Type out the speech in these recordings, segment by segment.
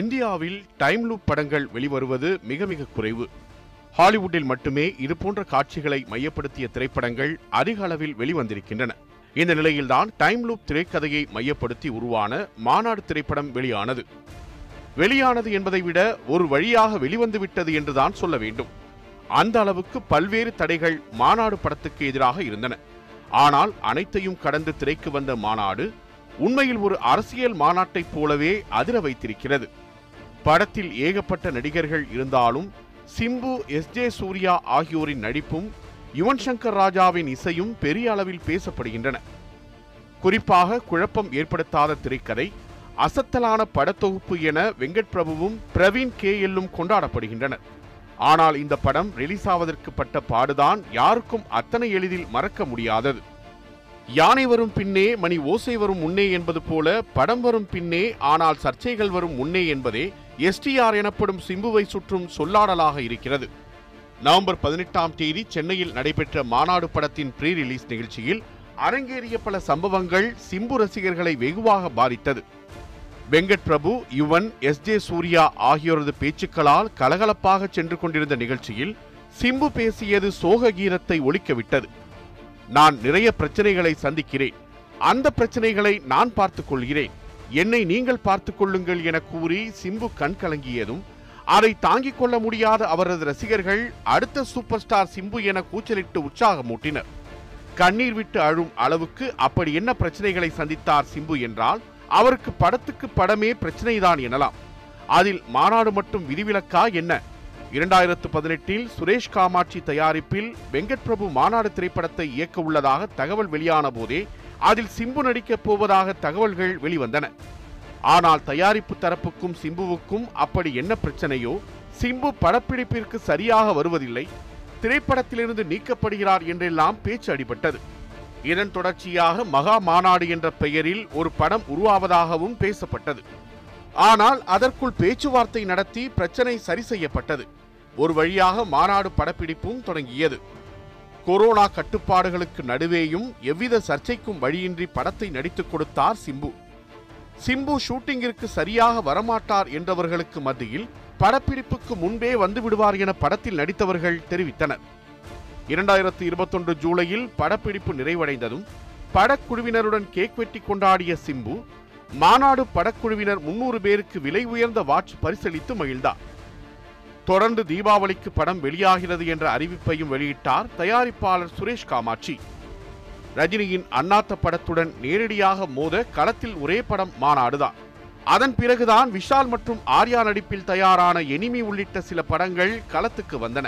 இந்தியாவில் time loop படங்கள் வெளிவருவது மிக மிக குறைவு. ஹாலிவுட்டில் மட்டுமே இதுபோன்ற காட்சிகளை மையப்படுத்திய திரைப்படங்கள் அதிக அளவில் வெளிவந்திருக்கின்றன. இந்த நிலையில்தான் டைம் லூப் திரைக்கதையை மையப்படுத்தி உருவான மாநாடு திரைப்படம் வெளியானது. வெளியானது என்பதை விட ஒரு வழியாக வெளிவந்துவிட்டது என்றுதான் சொல்ல வேண்டும். அந்த அளவுக்கு பல்வேறு தடைகள் மாநாடு படத்துக்கு எதிராக இருந்தன. ஆனால் அனைத்தையும் கடந்து திரைக்கு வந்த மாநாடு உண்மையில் ஒரு அரசியல் மாநாட்டைப் போலவே அதிர வைத்திருக்கிறது. படத்தில் ஏகப்பட்ட நடிகர்கள் இருந்தாலும் சிம்பு எஸ். ஜே. சூர்யா ஆகியோரின் நடிப்பும் யுவன் சங்கர் ராஜாவின் இசையும் பெரிய அளவில் பேசப்படுகின்றன. குறிப்பாக குழப்பம் ஏற்படுத்தாத திரைக்கதை அசத்தலான படத்தொகுப்பு என வெங்கட் பிரபுவும் பிரவீன் கே. எல்லும் கொண்டாடப்படுகின்றனர். ஆனால் இந்த படம் ரிலீஸ் ஆவதற்கு பட்ட பாடுதான் யாருக்கும் அத்தனை எளிதில் மறக்க முடியாதது. யானை வரும் பின்னே மணி ஓசை வரும் முன்னே என்பது போல படம் வரும் பின்னே ஆனால் சர்ச்சைகள் வரும் முன்னே என்பதே எஸ்டிஆர் எனப்படும் சிம்புவை சுற்றும் சொல்லாடலாக இருக்கிறது. நவம்பர் பதினெட்டாம் தேதி சென்னையில் நடைபெற்ற மாநாடு படத்தின் ப்ரீ ரிலீஸ் நிகழ்ச்சியில் அரங்கேறிய பல சம்பவங்கள் சிம்பு ரசிகர்களை வெகுவாக பாதித்தது. வெங்கட் பிரபு யுவன் எஸ் ஜே சூர்யா ஆகியோரது பேச்சுக்களால் கலகலப்பாக சென்று கொண்டிருந்த நிகழ்ச்சியில் சிம்பு பேசியது சோக கீதத்தை ஒழிக்கவிட்டது. நான் நிறைய பிரச்சனைகளை சந்திக்கிறேன். அந்த பிரச்சனைகளை நான் பார்த்துக் கொள்கிறேன். என்னை நீங்கள் பார்த்துக் கொள்ளுங்கள் என கூறி சிம்பு கண் கலங்கியதும் அதை தாங்கிக் கொள்ள முடியாத அவரது ரசிகர்கள் அடுத்த சூப்பர் ஸ்டார் சிம்பு என கூச்சலிட்டு உற்சாகமூட்டினர். கண்ணீர் விட்டு அழும் அளவுக்கு அப்படி என்ன பிரச்சனைகளை சந்தித்தார் சிம்பு என்றால் அவருக்கு படத்துக்கு படமே பிரச்சனைதான் எனலாம். அதில் மாநாடு மட்டும் விதிவிலக்கா என்ன? இரண்டாயிரத்து பதினெட்டில் சுரேஷ் காமாட்சி தயாரிப்பில் வெங்கட் பிரபு மாநாடு திரைப்படத்தை இயக்க உள்ளதாக தகவல் வெளியான போதே அதில் சிம்பு நடிக்கப் போவதாக தகவல்கள் வெளிவந்தன. ஆனால் தயாரிப்பு தரப்புக்கும் சிம்புவுக்கும் அப்படி என்ன பிரச்சனையோ சிம்பு படப்பிடிப்பிற்கு சரியாக வருவதில்லை. திரைப்படத்திலிருந்து நீக்கப்படுகிறார் என்றெல்லாம் பேச்சு அடிபட்டது. இதன் தொடர்ச்சியாக மகா மாநாடு என்ற பெயரில் ஒரு படம் உருவாவதாகவும் பேசப்பட்டது. ஆனால் அதற்குள் பேச்சுவார்த்தை நடத்தி பிரச்சனை சரி செய்யப்பட்டது. ஒரு வழியாக மாநாடு படப்பிடிப்பும் தொடங்கியது. கொரோனா கட்டுப்பாடுகளுக்கு நடுவேயும் எவ்வித சர்ச்சைக்கும் வழியின்றி படத்தை நடித்துக் கொடுத்தார் சிம்பு. சிம்பு ஷூட்டிங்கிற்கு சரியாக வரமாட்டார் என்றவர்களுக்கு மத்தியில் படப்பிடிப்புக்கு முன்பே வந்து விடுவார் என படத்தில் நடித்தவர்கள் தெரிவித்தனர். இரண்டாயிரத்து இருபத்தொன்று ஜூலையில் படப்பிடிப்பு நிறைவடைந்ததும் படக்குழுவினருடன் கேக் வெட்டி கொண்டாடிய சிம்பு மாநாடு படக்குழுவினர் முன்னூறு பேருக்கு விலை உயர்ந்த வாட்ச் பரிசளித்து மகிழ்ந்தார். தொடர்ந்து தீபாவளிக்கு படம் வெளியாகிறது என்ற அறிவிப்பையும் வெளியிட்டார் தயாரிப்பாளர் சுரேஷ் காமாட்சி. ரஜினியின் அண்ணாத்த படத்துடன் நேரடியாக மோத களத்தில் ஒரே படம் மாநாடுதான். அதன் பிறகுதான் விஷால் மற்றும் ஆர்யா நடிப்பில் தயாரான எனிமி உள்ளிட்ட சில படங்கள் களத்துக்கு வந்தன.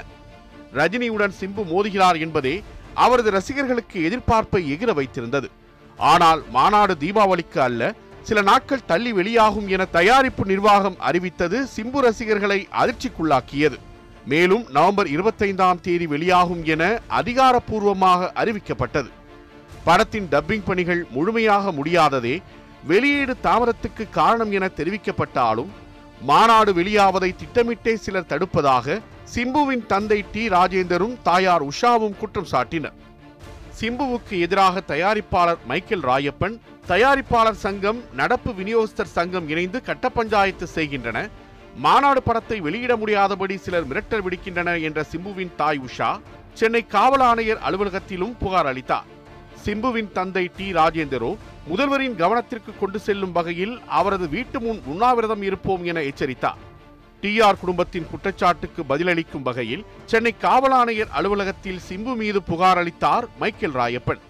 ரஜினியுடன் சிம்பு மோதுகிறார் என்பதே அவரது ரசிகர்களுக்கு எதிர்பார்ப்பை எகிர வைத்திருந்தது. ஆனால் மாநாடு தீபாவளிக்கு அல்ல சில நாட்கள் தள்ளி வெளியாகும் என தயாரிப்பு நிர்வாகம் அறிவித்தது சிம்பு ரசிகர்களை அதிர்ச்சிக்குள்ளாக்கியது. மேலும் நவம்பர் இருபத்தைந்தாம் தேதி வெளியாகும் என அதிகாரப்பூர்வமாக அறிவிக்கப்பட்டது. படத்தின் டப்பிங் பணிகள் முழுமையாக முடியாததே வெளியீடு தாமதத்துக்கு காரணம் என தெரிவிக்கப்பட்டாலும் மாநாடு வெளியாவதை திட்டமிட்டே சிலர் தடுப்பதாக சிம்புவின் தந்தை டி. ராஜேந்தரும் தாயார் உஷாவும் குற்றம் சாட்டினர். சிம்புவுக்கு எதிராக தயாரிப்பாளர் மைக்கேல் ராயப்பன் தயாரிப்பாளர் சங்கம் நடப்பு விநியோகஸ்தர் சங்கம் இணைந்து கட்ட பஞ்சாயத்து செய்கின்றன. மாநாடு படத்தை வெளியிட முடியாதபடி சிலர் மிரட்டல் விடுக்கின்றனர் என்ற சிம்புவின் தாய் உஷா சென்னை காவல் ஆணையர் அலுவலகத்திலும் புகார் அளித்தார். சிம்புவின் தந்தை டி. ராஜேந்தரோ முதல்வரின் கவனத்திற்கு கொண்டு செல்லும் வகையில் அவரது வீட்டு முன் உண்ணாவிரதம் இருப்போம் என எச்சரித்தார். டிஆர் குடும்பத்தின் குற்றச்சாட்டுக்கு பதிலளிக்கும் வகையில் சென்னை காவல் ஆணையர் அலுவலகத்தில் சிம்பு மீது புகார் அளித்தார் மைக்கேல் ராயப்பன்.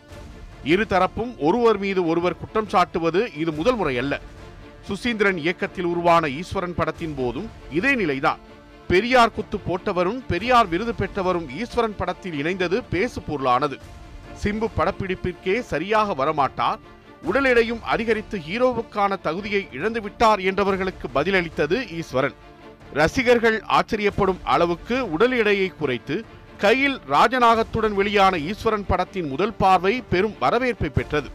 இருதரப்பும் ஒருவர் மீது ஒருவர் குற்றம் சாட்டுவது இது முதல் முறை அல்ல. சுசீந்திரன் இயக்கத்தில் உருவான ஈஸ்வரன் படத்தின் போதும் இதே நிலைதான். பெரியார் குத்து போட்டவரும் பெரியார் விருது பெற்றவரும் ஈஸ்வரன் படத்தில் இணைந்தது பேசு பொருளானது. சிம்பு படப்பிடிப்பிற்கே சரியாக வரமாட்டார். உடல் எடையும் அதிகரித்து ஹீரோவுக்கான தகுதியை இழந்து விட்டார் என்றவர்களுக்கு பதிலளித்தது ஈஸ்வரன். ரசிகர்கள் ஆச்சரியப்படும் அளவுக்கு உடல் எடையை குறைத்து கையில் ராஜநாகத்துடன் வெளியான ஈஸ்வரன் படத்தின் முதல் பார்வை பெரும் வரவேற்பை பெற்றது.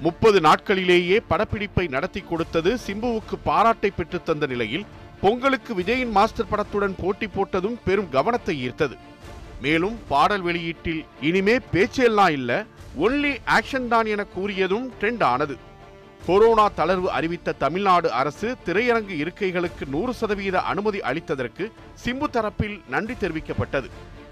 முப்பது நாட்களிலேயே படப்பிடிப்பை நடத்தி கொடுத்தது சிம்புவுக்கு பாராட்டை பெற்றுத் தந்த நிலையில் பொங்கலுக்கு விஜயின் மாஸ்டர் படத்துடன் போட்டி போட்டதும் பெரும் கவனத்தை ஈர்த்தது. மேலும் பாடல் வெளியீட்டில் இனிமே பேச்செல்லாம் இல்ல ஒன்லி ஆக்ஷன் தான் என கூறியதும் ட்ரெண்ட் ஆனது. கொரோனா தளர்வு அறிவித்த தமிழ்நாடு அரசு திரையரங்கு இருக்கைகளுக்கு நூறு சதவீத அனுமதி அளித்ததற்கு சிம்பு தரப்பில் நன்றி தெரிவிக்கப்பட்டது.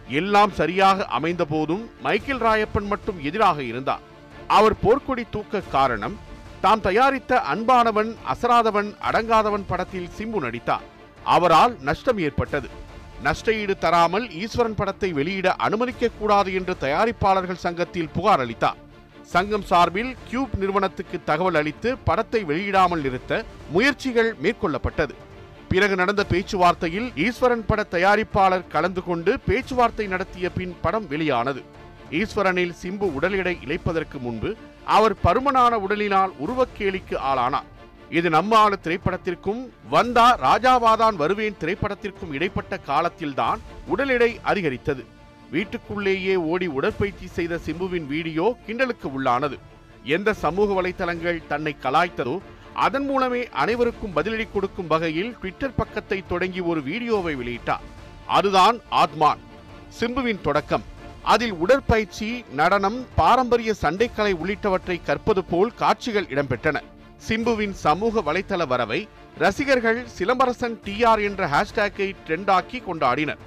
எல்லாம் சரியாக அமைந்த போதும் மைக்கேல் ராயப்பன் மட்டும் எதிராக இருந்தார். அவர் போர்க்கொடி தூக்க காரணம் தாம் தயாரித்த அன்பானவன் அசராதவன் அடங்காதவன் படத்தில் சிம்பு நடித்தார். அவரால் நஷ்டம் ஏற்பட்டது. நஷ்ட ஈடு தராமல் ஈஸ்வரன் படத்தை வெளியிட அனுமதிக்க கூடாது என்று தயாரிப்பாளர்கள் சங்கத்தில் புகார் அளித்தார். சங்கம் சார்பில் கியூப் நிறுவனத்துக்கு தகவல் அளித்து படத்தை வெளியிடாமல் நிறுத்த முயற்சிகள் மேற்கொள்ளப்பட்டது. பிறகு நடந்த பேச்சுவார்த்தையில் ஈஸ்வரன் பட தயாரிப்பாளர் கலந்து கொண்டு பேச்சுவார்த்தை நடத்திய பின் படம் வெளியானது. ஈஸ்வரனில் சிம்பு உடல் எடை இழைப்பதற்கு முன்பு அவர் பருமனான உடலினால் உருவக்கேலிக்கு ஆளானார். இது நம்ம ஆளு திரைப்படத்திற்கும் வந்தா ராஜாவாதான் வருவேன் திரைப்படத்திற்கும் இடைப்பட்ட காலத்தில்தான் உடல் எடை அதிகரித்தது. வீட்டுக்குள்ளேயே ஓடி உடற்பயிற்சி செய்த சிம்புவின் வீடியோ கிண்டலுக்கு உள்ளானது. எந்த சமூக வலைத்தளங்கள் தன்னை கலாய்த்ததோ அதன் மூலமே அனைவருக்கும் பதிலடி கொடுக்கும் வகையில் ட்விட்டர் பக்கத்தை தொடங்கி ஒரு வீடியோவை வெளியிட்டார். அதுதான் ஆத்மான். சிம்புவின் தொடக்கம். அதில் உடற்பயிற்சி நடனம் பாரம்பரிய சண்டைக்கலை உள்ளிட்டவற்றை கற்பது போல் காட்சிகள் இடம்பெற்றன. சிம்புவின் சமூக வலைத்தள வரவை ரசிகர்கள் சிலம்பரசன் டிஆர் என்ற ஹேஷ்டேக்கை ட்ரெண்டாக்கி கொண்டாடினர்.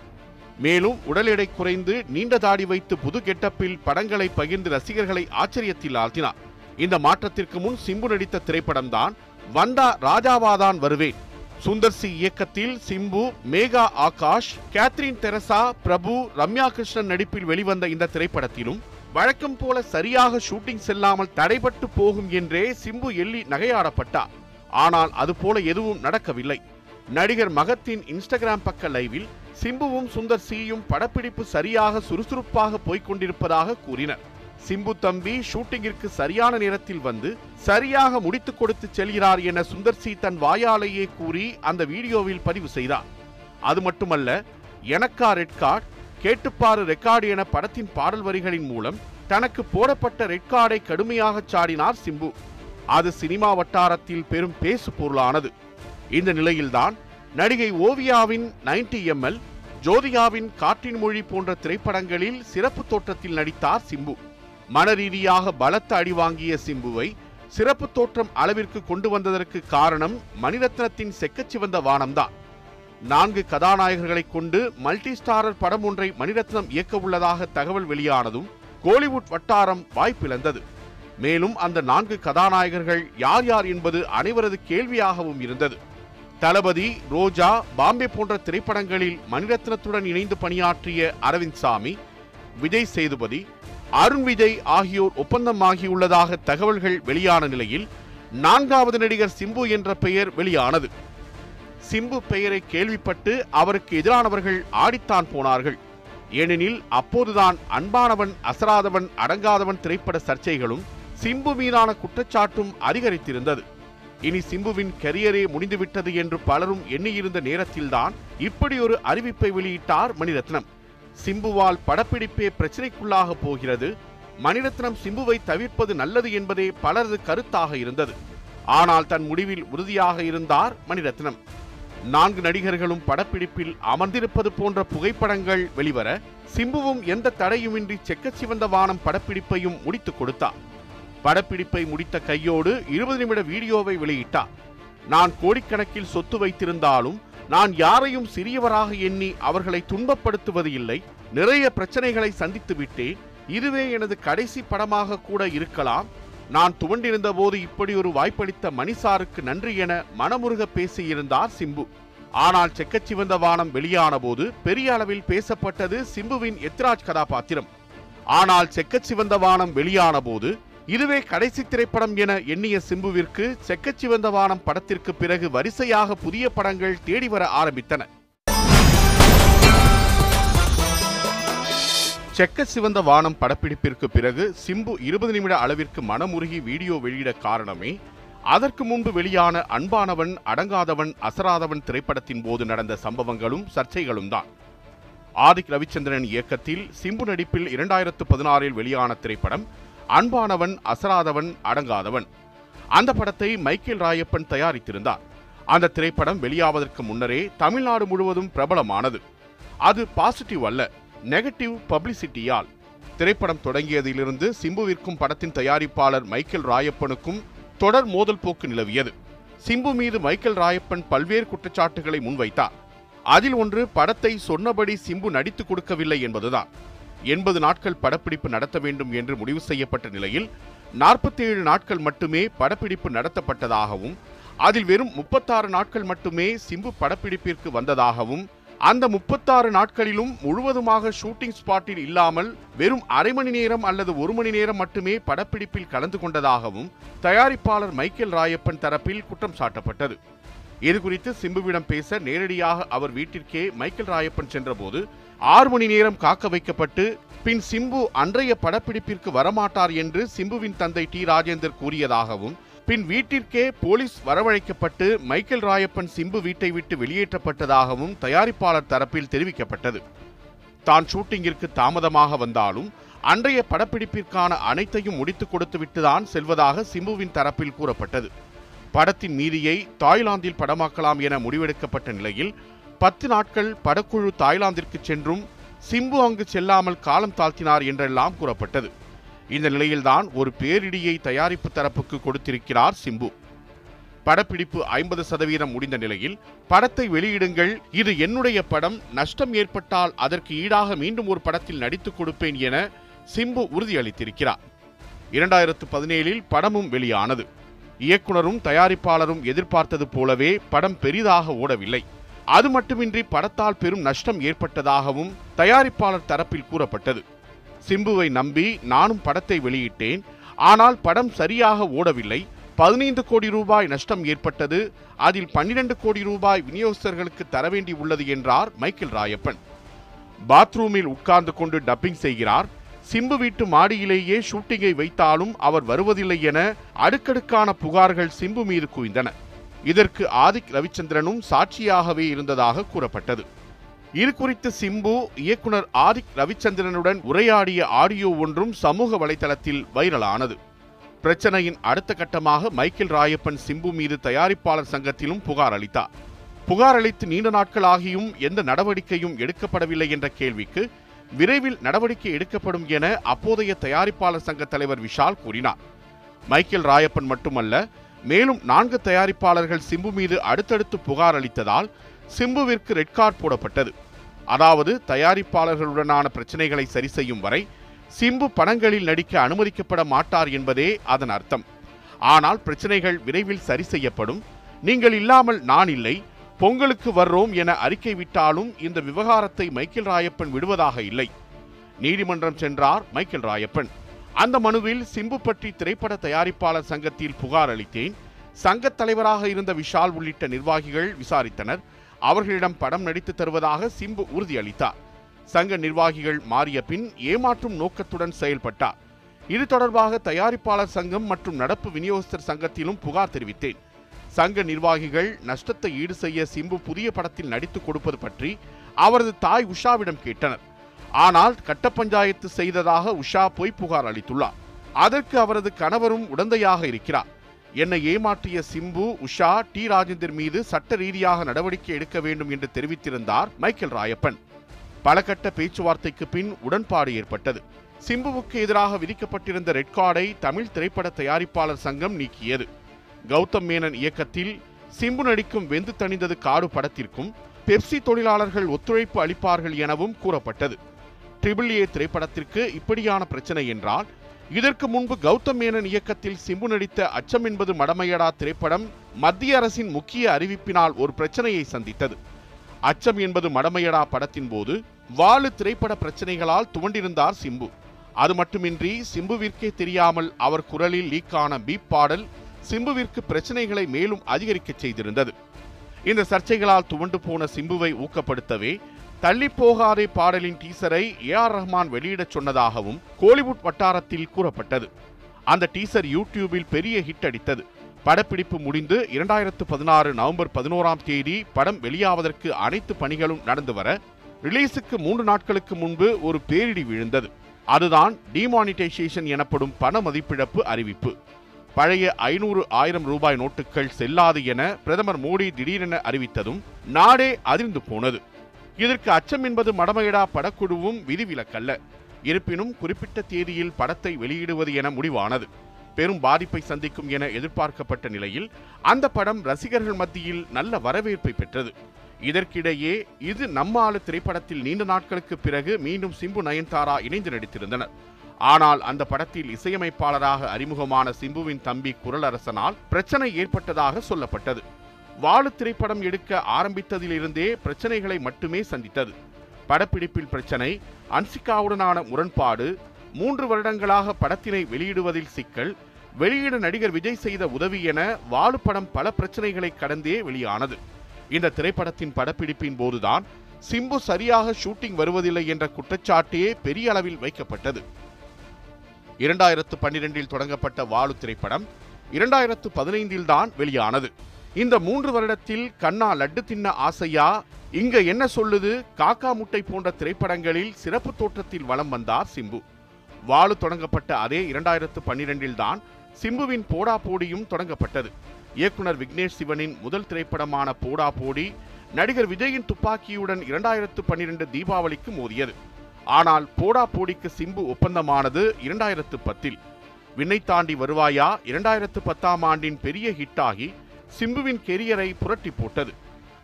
மேலும் உடல் எடை குறைந்து நீண்ட தாடி வைத்து புது கெட்டப்பில் படங்களை பகிர்ந்து ரசிகர்களை ஆச்சரியத்தில் ஆழ்த்தினார். இந்த மாற்றத்திற்கு முன் சிம்பு நடித்த திரைப்படம்தான் வந்தா ராஜாவாதான் வருவேன். சுந்தர் சி இயக்கத்தில் சிம்பு மேகா ஆகாஷ் கேத்ரின் தெரசா பிரபு ரம்யா கிருஷ்ணன் நடிப்பில் வெளிவந்த இந்த திரைப்படத்திலும் வழக்கம் போல சரியாக ஷூட்டிங் செல்லாமல் தடைபட்டு போகும் என்றே சிம்பு எள்ளி நகையாடப்பட்டார் ஆனால் அதுபோல எதுவும் நடக்கவில்லை. நடிகர் மகத்தின் இன்ஸ்டாகிராம் பக்க லைவில் சிம்புவும் சுந்தர் சியும் படப்பிடிப்பு சரியாக சுறுசுறுப்பாக போய்க் கொண்டிருப்பதாக கூறினர். சிம்பு தம்பி ஷூட்டிங்கிற்கு சரியான நேரத்தில் வந்து சரியாக முடித்துக் கொடுத்து செல்கிறார் என சுந்தர் சி தன் வாயாலேயே கூறி அந்த வீடியோவில் பதிவு செய்தார். அது மட்டுமல்ல எனக்கா ரெட் கார்டு கேட்டுப்பாரு ரெக்கார்டு என படத்தின் பாடல் வரிகளின் மூலம் தனக்கு போடப்பட்ட ரெட் கார்டை கடுமையாக சாடினார் சிம்பு. அது சினிமா வட்டாரத்தில் பெரும் பேசு பொருளானது. இந்த நிலையில்தான் நடிகை ஓவியாவின் 90 எம்எல் ஜோதிகாவின் காற்றின் மொழி போன்ற திரைப்படங்களில் சிறப்பு தோற்றத்தில் நடித்தார் சிம்பு. மனரீதியாக பலத்த அடி வாங்கிய சிம்புவை சிறப்பு தோற்றம் அளவிற்கு கொண்டு வந்ததற்கு காரணம் மணிரத்னத்தின் செக்கச்சிவந்த வானம்தான். நான்கு கதாநாயகர்களை கொண்டு மல்டி ஸ்டாரர் படம் ஒன்றை மணிரத்னம் இயக்க உள்ளதாக தகவல் வெளியானதும் கோலிவுட் வட்டாரம் வாய்ப்பிழந்தது. மேலும் அந்த நான்கு கதாநாயகர்கள் யார் யார் என்பது அனைவரது கேள்வியாகவும் இருந்தது. தளபதி ரோஜா பாம்பே போன்ற திரைப்படங்களில் மணிரத்னத்துடன் இணைந்து பணியாற்றிய அரவிந்த் சாமி விஜய் சேதுபதி அருண் விஜய் ஆகியோர் ஒப்பந்தமாகியுள்ளதாக தகவல்கள் வெளியான நிலையில் நான்காவது நடிகர் சிம்பு என்ற பெயர் வெளியானது. சிம்பு பெயரை கேள்விப்பட்டு அவருக்கு எதிரானவர்கள் ஆடித்தான் போனார்கள். ஏனெனில் அப்போதுதான் அன்பானவன் அசராதவன் அடங்காதவன் திரைப்பட சர்ச்சைகளும் சிம்பு மீதான குற்றச்சாட்டும் அதிகரித்திருந்தது. இனி சிம்புவின் கெரியரே முடிந்துவிட்டது என்று பலரும் எண்ணியிருந்த நேரத்தில்தான் இப்படி ஒரு அறிவிப்பை வெளியிட்டார் மணிரத்னம். சிம்புவால் படப்பிடிப்பே பிரச்சனைக்குள்ளாக போகிறது. மணிரத்னம் சிம்புவை தவிர்ப்பது நல்லது என்பதே பலரது கருத்தாக இருந்தது. ஆனால் தன் முடிவில் உறுதியாக இருந்தார் மணிரத்னம். நான்கு நடிகர்களும் படப்பிடிப்பில் அமர்ந்திருப்பது போன்ற புகைப்படங்கள் வெளிவர சிம்புவும் எந்த தடையுமின்றி செக்கச்சிவந்த வானம் படப்பிடிப்பையும் முடித்துக் கொடுத்தார். படப்பிடிப்பை முடித்த கையோடு இருபது நிமிட வீடியோவை வெளியிட்டார். நான் கோடிக்கணக்கில் சொத்து வைத்திருந்தாலும் நான் யாரையும் சிறியவராக எண்ணி அவர்களை துன்பப்படுத்துவது இல்லை நிறைய பிரச்சனைகளை சந்தித்து விட்டேன். இதுவே எனது கடைசி படமாக கூட இருக்கலாம். நான் துவண்டிருந்த போது இப்படி ஒரு வாய்ப்பளித்த மணிசாருக்கு நன்றி என மனமுருக பேசியிருந்தார் சிம்பு. ஆனால் செக்கச்சிவந்த வானம் வெளியான போது பெரிய அளவில் பேசப்பட்டது சிம்புவின் எத்ராஜ் கதாபாத்திரம். ஆனால் செக்கச்சிவந்த வானம் வெளியான போது இதுவே கடைசி திரைப்படம் என எண்ணிய சிம்புவிற்கு செக்கச்சிவந்த வானம் படத்திற்கு பிறகு வரிசையாக புதிய படங்கள் தேடி வர ஆரம்பித்தன. செக்க சிவந்த வானம் படப்பிடிப்பிற்கு பிறகு சிம்பு இருபது நிமிட அளவிற்கு மனமுருகி வீடியோ வெளியிட காரணமே அதற்கு முன்பு வெளியான அன்பானவன் அடங்காதவன் அசராதவன் திரைப்படத்தின் போது நடந்த சம்பவங்களும் சர்ச்சைகளும் தான். ஆதிக் ரவிச்சந்திரன் இயக்கத்தில் சிம்பு நடிப்பில் இரண்டாயிரத்து பதினாறில் வெளியான திரைப்படம் அன்பானவன் அசராதவன் அடங்காதவன். அந்த படத்தை மைக்கேல் ராயப்பன் தயாரித்திருந்தார். அந்த திரைப்படம் வெளியாவதற்கு முன்னரே தமிழ்நாடு முழுவதும் பிரபலமானது. அது பாசிட்டிவ் அல்ல நெகட்டிவ் பப்ளிசிட்டியால் திரைப்படம் தொடங்கியதிலிருந்து சிம்புவிற்கும் படத்தின் தயாரிப்பாளர் மைக்கேல் ராயப்பனுக்கும் தொடர் மோதல் போக்கு நிலவியது. சிம்பு மீது மைக்கேல் ராயப்பன் பல்வேறு குற்றச்சாட்டுகளை முன்வைத்தார். அதில் ஒன்று படத்தை சொன்னபடி சிம்பு நடித்து கொடுக்கவில்லை என்பதுதான். எண்பது நாட்கள் படப்பிடிப்பு நடத்த வேண்டும் என்று முடிவு செய்யப்பட்ட நிலையில் நாற்பத்தி ஏழு நாட்கள் மட்டுமே படப்பிடிப்பு நடத்தப்பட்டதாகவும் அதில் வெறும் முப்பத்தாறு நாட்கள் மட்டுமே சிம்பு படப்பிடிப்பிற்கு வந்ததாகவும் அந்த முப்பத்தாறு நாட்களிலும் முழுவதுமாக ஷூட்டிங் ஸ்பாட்டில் இல்லாமல் வெறும் அரை மணி நேரம் அல்லது ஒரு மணி நேரம் மட்டுமே படப்பிடிப்பில் கலந்து கொண்டதாகவும் தயாரிப்பாளர் மைக்கேல் ராயப்பன் தரப்பில் குற்றம் சாட்டப்பட்டது. இது குறித்து சிம்புவிடம் பேச நேரடியாக அவர் வீட்டிற்கே மைக்கேல் ராயப்பன் சென்றபோது ஆறு மணி நேரம் காக்க வைக்கப்பட்டு பின் சிம்பு அன்றைய படப்பிடிப்பிற்கு வரமாட்டார் என்று சிம்புவின் தந்தை டி. ராஜேந்தர் கூறியதாகவும் பின் வீட்டிற்கே போலீஸ் வரவழைக்கப்பட்டு மைக்கேல் ராயப்பன் சிம்பு வீட்டை விட்டு வெளியேற்றப்பட்டதாகவும் தயாரிப்பாளர் தரப்பில் தெரிவிக்கப்பட்டது. தான் ஷூட்டிங்கிற்கு தாமதமாக வந்தாலும் அன்றைய படப்பிடிப்பிற்கான அனைத்தையும் முடித்துக் கொடுத்துவிட்டுதான் செல்வதாக சிம்புவின் தரப்பில் கூறப்பட்டது. படத்தின் மீதியை தாய்லாந்தில் படமாக்கலாம் என முடிவெடுக்கப்பட்ட நிலையில் பத்து நாட்கள் படக்குழு தாய்லாந்திற்கு சென்றும் சிம்பு அங்கு செல்லாமல் காலம் தாழ்த்தினார் என்றெல்லாம் கூறப்பட்டது. இந்த நிலையில்தான் ஒரு பேரிடியை தயாரிப்பு தரப்புக்கு கொடுத்திருக்கிறார் சிம்பு. படப்பிடிப்பு ஐம்பது சதவீதம் முடிந்த நிலையில் படத்தை வெளியிடுங்கள் இது என்னுடைய படம் நஷ்டம் ஏற்பட்டால் அதற்கு ஈடாக மீண்டும் ஒரு படத்தில் நடித்துக் கொடுப்பேன் என சிம்பு உறுதியளித்திருக்கிறார். இரண்டாயிரத்து பதினேழில் படமும் வெளியானது. இயக்குனரும் தயாரிப்பாளரும் எதிர்பார்த்தது போலவே படம் பெரிதாக ஓடவில்லை. அது மட்டுமின்றி படத்தால் பெரும் நஷ்டம் ஏற்பட்டதாகவும் தயாரிப்பாளர் தரப்பில் கூறப்பட்டது. சிம்புவை நம்பி நானும் படத்தை வெளியிட்டேன். ஆனால் படம் சரியாக ஓடவில்லை. பதினைந்து கோடி ரூபாய் நஷ்டம் ஏற்பட்டது. அதில் பன்னிரண்டு கோடி ரூபாய் விநியோகஸ்தர்களுக்கு தர வேண்டி உள்ளது என்றார் மைக்கேல் ராயப்பன். பாத்ரூமில் உட்கார்ந்து கொண்டு டப்பிங் செய்கிறார். சிம்பு வீட்டு மாடியிலேயே ஷூட்டிங்கை வைத்தாலும் அவர் வருவதில்லை என அடுக்கடுக்கான புகார்கள் சிம்பு மீது குவிந்தன. இதற்கு ஆதிக் ரவிச்சந்திரனும் சாட்சியாகவே இருந்ததாக கூறப்பட்டது. இது குறித்து சிம்பு இயக்குனர் ஆதிக் ரவிச்சந்திரனுடன் உரையாடிய ஆடியோ ஒன்றும் சமூக வலைதளத்தில் வைரலானது. பிரச்சனையின் அடுத்த கட்டமாக மைக்கேல் ராயப்பன் சிம்பு மீது தயாரிப்பாளர் சங்கத்திலும் புகார் அளித்தார். புகார் அளித்து நீண்ட நாட்கள் ஆகியும் எந்த நடவடிக்கையும் எடுக்கப்படவில்லை என்ற கேள்விக்கு விரைவில் நடவடிக்கை எடுக்கப்படும் என அப்போதைய தயாரிப்பாளர் சங்க தலைவர் விஷால் கூறினார். மைக்கேல் ராயப்பன் மட்டுமல்ல மேலும் நான்கு தயாரிப்பாளர்கள் சிம்பு மீது அடுத்தடுத்து புகார் அளித்ததால் சிம்புவிற்கு ரெட் கார்டு போடப்பட்டது. அதாவது தயாரிப்பாளர்களுடனான பிரச்சனைகளை சரி செய்யும் வரை சிம்பு படங்களில் நடிக்க அனுமதிக்கப்பட மாட்டார் என்பதே அதன் அர்த்தம். ஆனால் பிரச்சனைகள் விரைவில் சரி செய்யப்படும். நீங்கள் இல்லாமல் நான் இல்லை பொங்கலுக்கு வர்றோம் என அறிக்கை விட்டாலும் இந்த விவகாரத்தை மைக்கேல் ராயப்பன் விடுவதாக இல்லை. நீதிமன்றம் சென்றார் மைக்கேல் ராயப்பன். அந்த மனுவில் சிம்பு பற்றி திரைப்பட தயாரிப்பாளர் சங்கத்தில் புகார் அளித்தேன். சங்கத் தலைவராக இருந்த விஷால் உள்ளிட்ட நிர்வாகிகள் விசாரித்தனர். அவர்களிடம் படம் நடித்து தருவதாக சிம்பு உறுதியளித்தார். சங்க நிர்வாகிகள் மாறிய பின் ஏமாற்றும் நோக்கத்துடன் செயல்பட்டார். இது தொடர்பாக தயாரிப்பாளர் சங்கம் மற்றும் நடப்பு விநியோகஸ்தர் சங்கத்திலும் புகார் தெரிவித்தேன். சங்க நிர்வாகிகள் நஷ்டத்தை ஈடு செய்ய சிம்பு புதிய படத்தில் நடித்துக் கொடுப்பது பற்றி அவரது தாய் உஷாவிடம் கேட்டனர். ஆனால் கட்ட பஞ்சாயத்து செய்ததாக உஷா பொய் புகார் அளித்துள்ளார். அதற்கு அவரது கணவரும் உடந்தையாக இருக்கிறார். என்னை ஏமாற்றிய சிம்பு உஷா டி. ராஜேந்தர் மீது சட்ட ரீதியாக நடவடிக்கை எடுக்க வேண்டும் என்று தெரிவித்திருந்தார் மைக்கேல் ராயப்பன். பல கட்ட பேச்சுவார்த்தைக்கு பின் உடன்பாடு ஏற்பட்டது. சிம்புவுக்கு எதிராக விதிக்கப்பட்டிருந்த ரெட் கார்டை தமிழ் திரைப்பட தயாரிப்பாளர் சங்கம் நீக்கியது. கௌதம் மேனன் இயக்கத்தில் சிம்பு நடிக்கும் வெந்து தணிந்தது காடு படத்திற்கும் பெப்சி தொழிலாளர்கள் ஒத்துழைப்பு அளிப்பார்கள் எனவும் கூறப்பட்டது. ட்ரிபிள் ஏ திரைப்படத்திற்கு இப்படியான பிரச்சனை என்றால் இதற்கு முன்பு கௌதம் மேனன் இயக்கத்தில் சிம்பு நடித்த அச்சம் என்பது மடமையடா திரைப்படம் மத்திய அரசின் முக்கிய அறிவிப்பினால் ஒரு பிரச்சனையை சந்தித்தது. அச்சம் என்பது மடமையடா படத்தின் போது வாழு திரைப்பட பிரச்சனைகளால் துவண்டிருந்தார் சிம்பு. அது மட்டுமின்றி சிம்புவிற்கே தெரியாமல் அவர் குரலில் லீக்கான பீப் பாடல் சிம்புவிற்கு பிரச்சனைகளை மேலும் அதிகரிக்கச் செய்திருந்தது. இந்த சர்ச்சைகளால் துவண்டு போன சிம்புவை ஊக்கப்படுத்தவே தள்ளி போகாதே பாடலின் டீசரை ஏ ஆர் ரஹ்மான் வெளியிடச் சொன்னதாகவும் கோலிவுட் வட்டாரத்தில் கூறப்பட்டது. அந்த டீசர் யூடியூபில் பெரிய ஹிட் அடித்தது. படப்பிடிப்பு முடிந்து இரண்டாயிரத்து பதினாறு நவம்பர் பதினோராம் தேதி படம் வெளியாவதற்கு அனைத்து பணிகளும் நடந்து வர ரிலீஸுக்கு மூன்று நாட்களுக்கு முன்பு ஒரு பேரிடி விழுந்தது. அதுதான் டிமானிட்டைசேஷன் எனப்படும் பண மதிப்பிழப்பு அறிவிப்பு. பழைய ஐநூறு ஆயிரம் ரூபாய் நோட்டுகள் செல்லாது என பிரதமர் மோடி திடீரென அறிவித்ததும் நாடே அதிர்ந்து போனது. இதற்கு அச்சம் என்பது மடமையடா படக்குழுவும் விதிவிலக்கல்ல. இருப்பினும் குறிப்பிட்ட தேதியில் படத்தை வெளியிடுவது என முடிவானது. பெரும் பாதிப்பை சந்திக்கும் என எதிர்பார்க்கப்பட்ட நிலையில் அந்த படம் ரசிகர்கள் மத்தியில் நல்ல வரவேற்பை பெற்றது. இதற்கிடையே இது நம்மாளு திரைப்படத்தில் நீண்ட நாட்களுக்கு பிறகு மீண்டும் சிம்பு நயன்தாரா இணைந்து நடித்திருந்தனர். ஆனால் அந்த படத்தில் இசையமைப்பாளராக அறிமுகமான சிம்புவின் தம்பி குரலரசனால் பிரச்சனை ஏற்பட்டதாக சொல்லப்பட்டது. வாழு திரைப்படம் எடுக்க ஆரம்பித்ததிலிருந்தே பிரச்சனைகளை மட்டுமே சந்தித்தது. படப்பிடிப்பில் பிரச்சனை அன்சிகாவுடனான முரண்பாடு மூன்று வருடங்களாக படத்தினை வெளியிடுவதில் சிக்கல் வெளியிட நடிகர் விஜய் செய்த உதவி என வாழு படம் பல பிரச்சனைகளை கடந்தே வெளியானது. இந்த திரைப்படத்தின் படப்பிடிப்பின் போதுதான் சிம்பு சரியாக ஷூட்டிங் வருவதில்லை என்ற குற்றச்சாட்டே பெரிய அளவில் வைக்கப்பட்டது. இரண்டாயிரத்து பன்னிரெண்டில் தொடங்கப்பட்ட வாழு திரைப்படம் இரண்டாயிரத்து பதினைந்தில் தான் வெளியானது. இந்த மூன்று வருடத்தில் கண்ணா லட்டு தின்ன ஆசையா? இங்க என்ன சொல்லுது? காக்கா முட்டை போன்ற திரைப்படங்களில் சிறப்பு தோற்றத்தில் வலம் வந்தார் சிம்பு. வாழு தொடங்கப்பட்ட அதே இரண்டாயிரத்து பன்னிரெண்டில் தான் சிம்புவின் போடா போடியும் தொடங்கப்பட்டது. இயக்குனர் விக்னேஷ் சிவனின் முதல் திரைப்படமான போடா போடி நடிகர் விஜயின் துப்பாக்கியுடன் இரண்டாயிரத்து பன்னிரெண்டு தீபாவளிக்கு மோதியது. ஆனால் போடா போடிக்கு சிம்பு ஒப்பந்தமானது இரண்டாயிரத்து பத்தில். விண்ணை தாண்டி வருவாயா? இரண்டாயிரத்து பத்தாம் ஆண்டின் பெரிய ஹிட்டாகி சிம்புவின் கெரியரை புரட்டி போட்டது.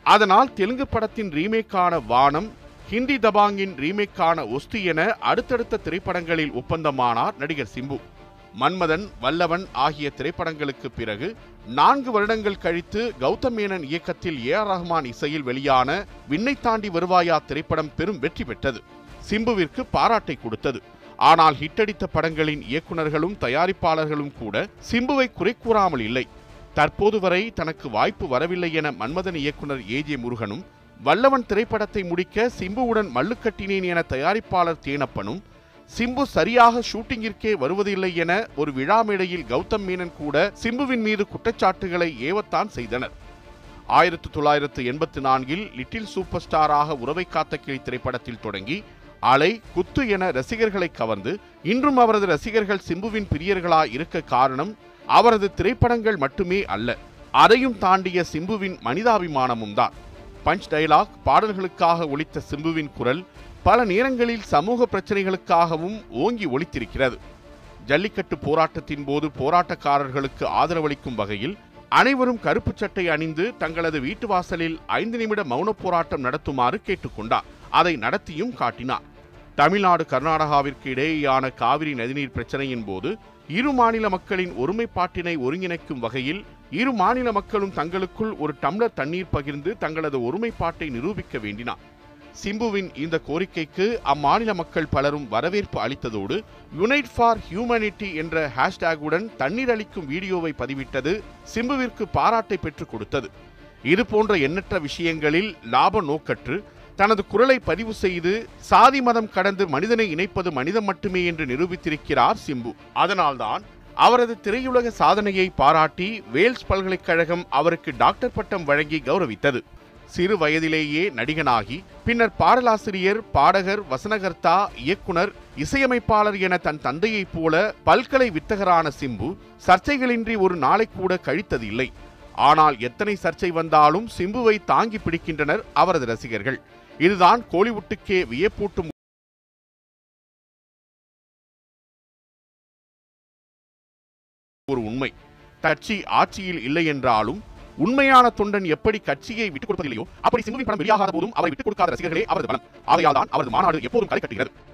அதனால் தெலுங்கு படத்தின் ரீமேக்கான வானம் ஹிந்தி தபாங்கின் ரீமேக்கான ஒஸ்தி என அடுத்தடுத்த திரைப்படங்களில் ஒப்பந்தமானார் நடிகர் சிம்பு. மன்மதன் வல்லவன் ஆகிய திரைப்படங்களுக்கு பிறகு நான்கு வருடங்கள் கழித்து கௌதம் மேனன் இயக்கத்தில் ஏ ஆர் ரஹ்மான் இசையில் வெளியான விண்ணை தாண்டி வருவாயா திரைப்படம் பெரும் வெற்றி பெற்றது. சிம்புவிற்கு பாராட்டை கொடுத்தது. ஆனால் ஹிட்டடித்த படங்களின் இயக்குனர்களும் தயாரிப்பாளர்களும் கூட சிம்புவை குறை கூறாமல் இல்லை. தற்போது வரை தனக்கு வாய்ப்பு வரவில்லை என மன்மதன் இயக்குனர் ஏ ஜே முருகனும் வல்லவன் திரைப்படத்தை முடிக்க சிம்புவுடன் மல்லுக்கட்டினேன் என தயாரிப்பாளர் தேனப்பனும் சிம்பு சரியாக ஷூட்டிங்கிற்கே வருவதில்லை என ஒரு விழா மேடையில் கௌதம் மேனன் கூட சிம்புவின் மீது குற்றச்சாட்டுகளை ஏவத்தான் செய்தனர். ஆயிரத்தி தொள்ளாயிரத்து எண்பத்தி நான்கில் லிட்டில் சூப்பர் ஸ்டாராக உறவை காத்த கிளி திரைப்படத்தில் தொடங்கி அலை குத்து என ரசிகர்களை கவர்ந்து இன்றும் அவரது ரசிகர்கள் சிம்புவின் பிரியர்களா இருக்க காரணம் அவரது திரைப்படங்கள் மட்டுமே அல்ல அதையும் தாண்டிய சிம்புவின் மனிதாபிமானமும் தான். பஞ்ச் டைலாக் பாடல்களுக்காக ஒழித்த சிம்புவின் குரல் பல நேரங்களில் சமூக பிரச்சனைகளுக்காகவும் ஓங்கி ஒழித்திருக்கிறது ஜல்லிக்கட்டு போராட்டத்தின் போது போராட்டக்காரர்களுக்கு ஆதரவளிக்கும் வகையில் அனைவரும் கருப்பு சட்டை அணிந்து தங்களது வீட்டு வாசலில் ஐந்து நிமிட மௌன போராட்டம் நடத்துமாறு கேட்டுக்கொண்டார். அதை நடத்தியும் காட்டினார். தமிழ்நாடு கர்நாடகாவிற்கு இடையேயான காவிரி நதிநீர் பிரச்சனையின் போது இரு மாநில மக்களின் ஒருமைப்பாட்டினை ஒருங்கிணைக்கும் வகையில் இரு மாநில மக்களும் தங்களுக்குள் ஒரு டம்ளர் தண்ணீர் பகிர்ந்து தங்களது ஒருமைப்பாட்டை நிரூபிக்க வேண்டினார். சிம்புவின் இந்த கோரிக்கைக்கு அம்மாநில மக்கள் பலரும் வரவேற்பு அளித்ததோடு யுனைட் ஃபார் ஹியூமனிட்டி என்ற ஹேஷ்டேகுடன் தண்ணீர் அளிக்கும் வீடியோவை பதிவிட்டது சிம்புவிற்கு பாராட்டை பெற்றுக் கொடுத்தது. இது போன்ற எண்ணற்ற விஷயங்களில் லாப நோக்கற்று தனது குரலை பதிவு செய்து சாதி மதம் கடந்து மனிதனை இணைப்பது மனிதம் மட்டுமே என்று நிரூபித்திருக்கிறார் சிம்பு. அதனால்தான் அவரது திரையுலக சாதனையை பாராட்டி வேல்ஸ் பல்கலைக்கழகம் அவருக்கு டாக்டர் பட்டம் வழங்கி கௌரவித்தது. சிறு வயதிலேயே நடிகனாகி பின்னர் பாடலாசிரியர் பாடகர் வசனகர்த்தா இயக்குனர் இசையமைப்பாளர் என தன் தந்தையைப் போல பல்கலை வித்தகரான சிம்பு சர்ச்சைகளின்றி ஒரு நாளை கூட கழித்ததில்லை. ஆனால் எத்தனை சர்ச்சை வந்தாலும் சிம்புவை தாங்கி பிடிக்கின்றனர் அவரது ரசிகர்கள். இதுதான் கோலிவுட்டுக்கே வியப்பூட்டும் ஒரு உண்மை. கட்சி ஆட்சியில் இல்லை என்றாலும் உண்மையான தொண்டன் எப்படி கட்சியை விட்டுக் கொடுப்பதில்லையோ அப்படி சிம்புவின் படம் வெளியாகாத போதும் அவரை விட்டுக் கொடுக்காத ரசிகர்களே அவரது பலம். ஆகையால் தான் அவரது மாநாடு எப்போதும் களை கட்டுகிறது.